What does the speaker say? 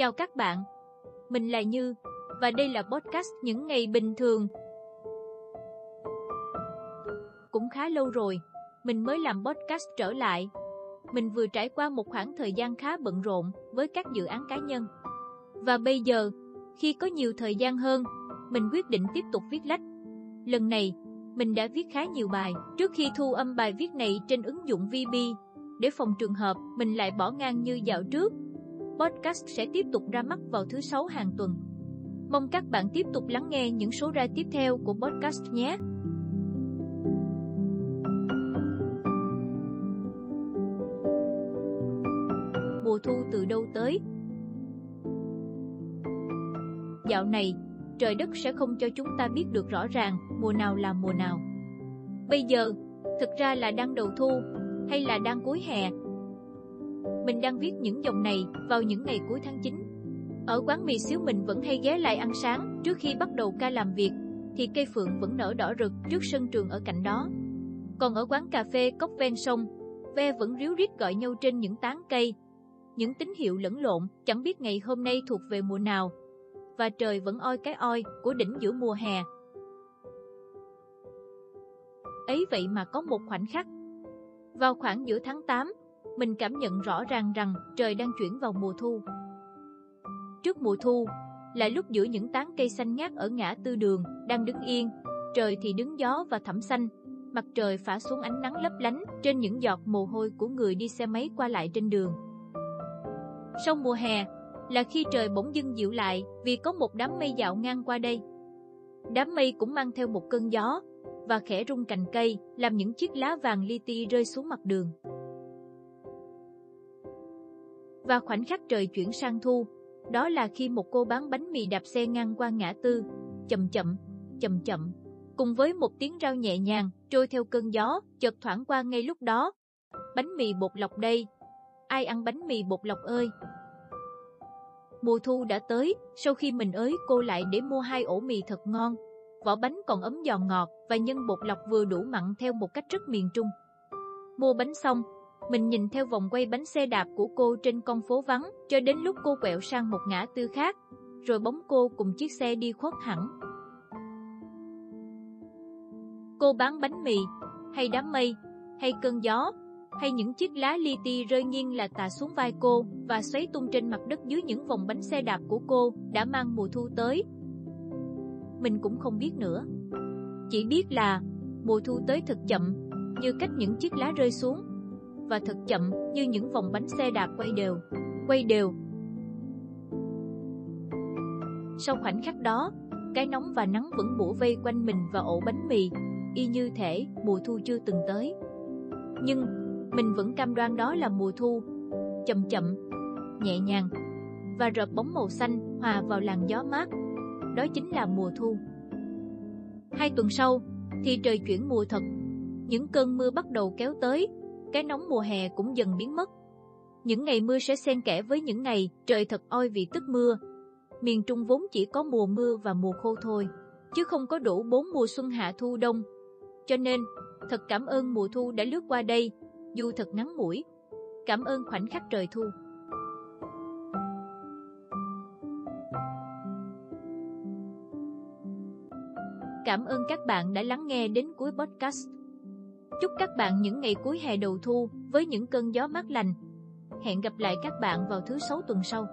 Chào các bạn, mình là Như, và đây là podcast những ngày bình thường. Cũng khá lâu rồi, mình mới làm podcast trở lại. Mình vừa trải qua một khoảng thời gian khá bận rộn với các dự án cá nhân. Và bây giờ, khi có nhiều thời gian hơn, mình quyết định tiếp tục viết lách. Lần này, mình đã viết khá nhiều bài trước khi thu âm bài viết này trên ứng dụng VB. Để phòng trường hợp mình lại bỏ ngang như dạo trước, podcast sẽ tiếp tục ra mắt vào thứ sáu hàng tuần. Mong các bạn tiếp tục lắng nghe những số ra tiếp theo của podcast nhé. Mùa thu từ đâu tới? Dạo này, trời đất sẽ không cho chúng ta biết được rõ ràng mùa nào là mùa nào. Bây giờ, thực ra là đang đầu thu hay là đang cuối hè. Mình đang viết những dòng này vào những ngày cuối tháng 9. Ở quán mì xíu mình vẫn hay ghé lại ăn sáng trước khi bắt đầu ca làm việc, thì cây phượng vẫn nở đỏ rực trước sân trường ở cạnh đó. Còn ở quán cà phê cốc ven sông, ve vẫn ríu rít gọi nhau trên những tán cây. Những tín hiệu lẫn lộn, chẳng biết ngày hôm nay thuộc về mùa nào. Và trời vẫn oi cái oi của đỉnh giữa mùa hè. Ấy vậy mà có một khoảnh khắc. Vào khoảng giữa tháng 8, mình cảm nhận rõ ràng rằng trời đang chuyển vào mùa thu. Trước mùa thu, là lúc giữa những tán cây xanh ngát ở ngã tư đường đang đứng yên, trời thì đứng gió và thẳm xanh, mặt trời phả xuống ánh nắng lấp lánh trên những giọt mồ hôi của người đi xe máy qua lại trên đường. Sau mùa hè, là khi trời bỗng dưng dịu lại vì có một đám mây dạo ngang qua đây. Đám mây cũng mang theo một cơn gió và khẽ rung cành cây, làm những chiếc lá vàng li ti rơi xuống mặt đường. Và khoảnh khắc trời chuyển sang thu, đó là khi một cô bán bánh mì đạp xe ngang qua ngã tư, chậm chậm, chậm chậm, cùng với một tiếng rao nhẹ nhàng trôi theo cơn gió, chợt thoảng qua ngay lúc đó. Bánh mì bột lọc đây. Ai ăn bánh mì bột lọc ơi? Mùa thu đã tới, sau khi mình ới cô lại để mua hai ổ mì thật ngon. Vỏ bánh còn ấm giòn ngọt và nhân bột lọc vừa đủ mặn theo một cách rất miền Trung. Mua bánh xong, mình nhìn theo vòng quay bánh xe đạp của cô trên con phố vắng cho đến lúc cô quẹo sang một ngã tư khác, rồi bóng cô cùng chiếc xe đi khuất hẳn. Cô bán bánh mì, hay đám mây, hay cơn gió, hay những chiếc lá li ti rơi nghiêng là tà xuống vai cô và xoáy tung trên mặt đất dưới những vòng bánh xe đạp của cô đã mang mùa thu tới. Mình cũng không biết nữa. Chỉ biết là mùa thu tới thật chậm, như cách những chiếc lá rơi xuống và thật chậm như những vòng bánh xe đạp quay đều, quay đều. Sau khoảnh khắc đó, cái nóng và nắng vẫn bủa vây quanh mình và ổ bánh mì, y như thể mùa thu chưa từng tới. Nhưng, mình vẫn cam đoan đó là mùa thu, chậm chậm, nhẹ nhàng, và rợp bóng màu xanh hòa vào làn gió mát. Đó chính là mùa thu. Hai tuần sau, thì trời chuyển mùa thật. Những cơn mưa bắt đầu kéo tới, cái nóng mùa hè cũng dần biến mất. Những ngày mưa sẽ xen kẽ với những ngày trời thật oi vì tức mưa. Miền Trung vốn chỉ có mùa mưa và mùa khô thôi, chứ không có đủ bốn mùa xuân hạ thu đông. Cho nên, thật cảm ơn mùa thu đã lướt qua đây, dù thật ngắn mũi. Cảm ơn khoảnh khắc trời thu. Cảm ơn các bạn đã lắng nghe đến cuối podcast. Chúc các bạn những ngày cuối hè đầu thu với những cơn gió mát lành. Hẹn gặp lại các bạn vào thứ sáu tuần sau.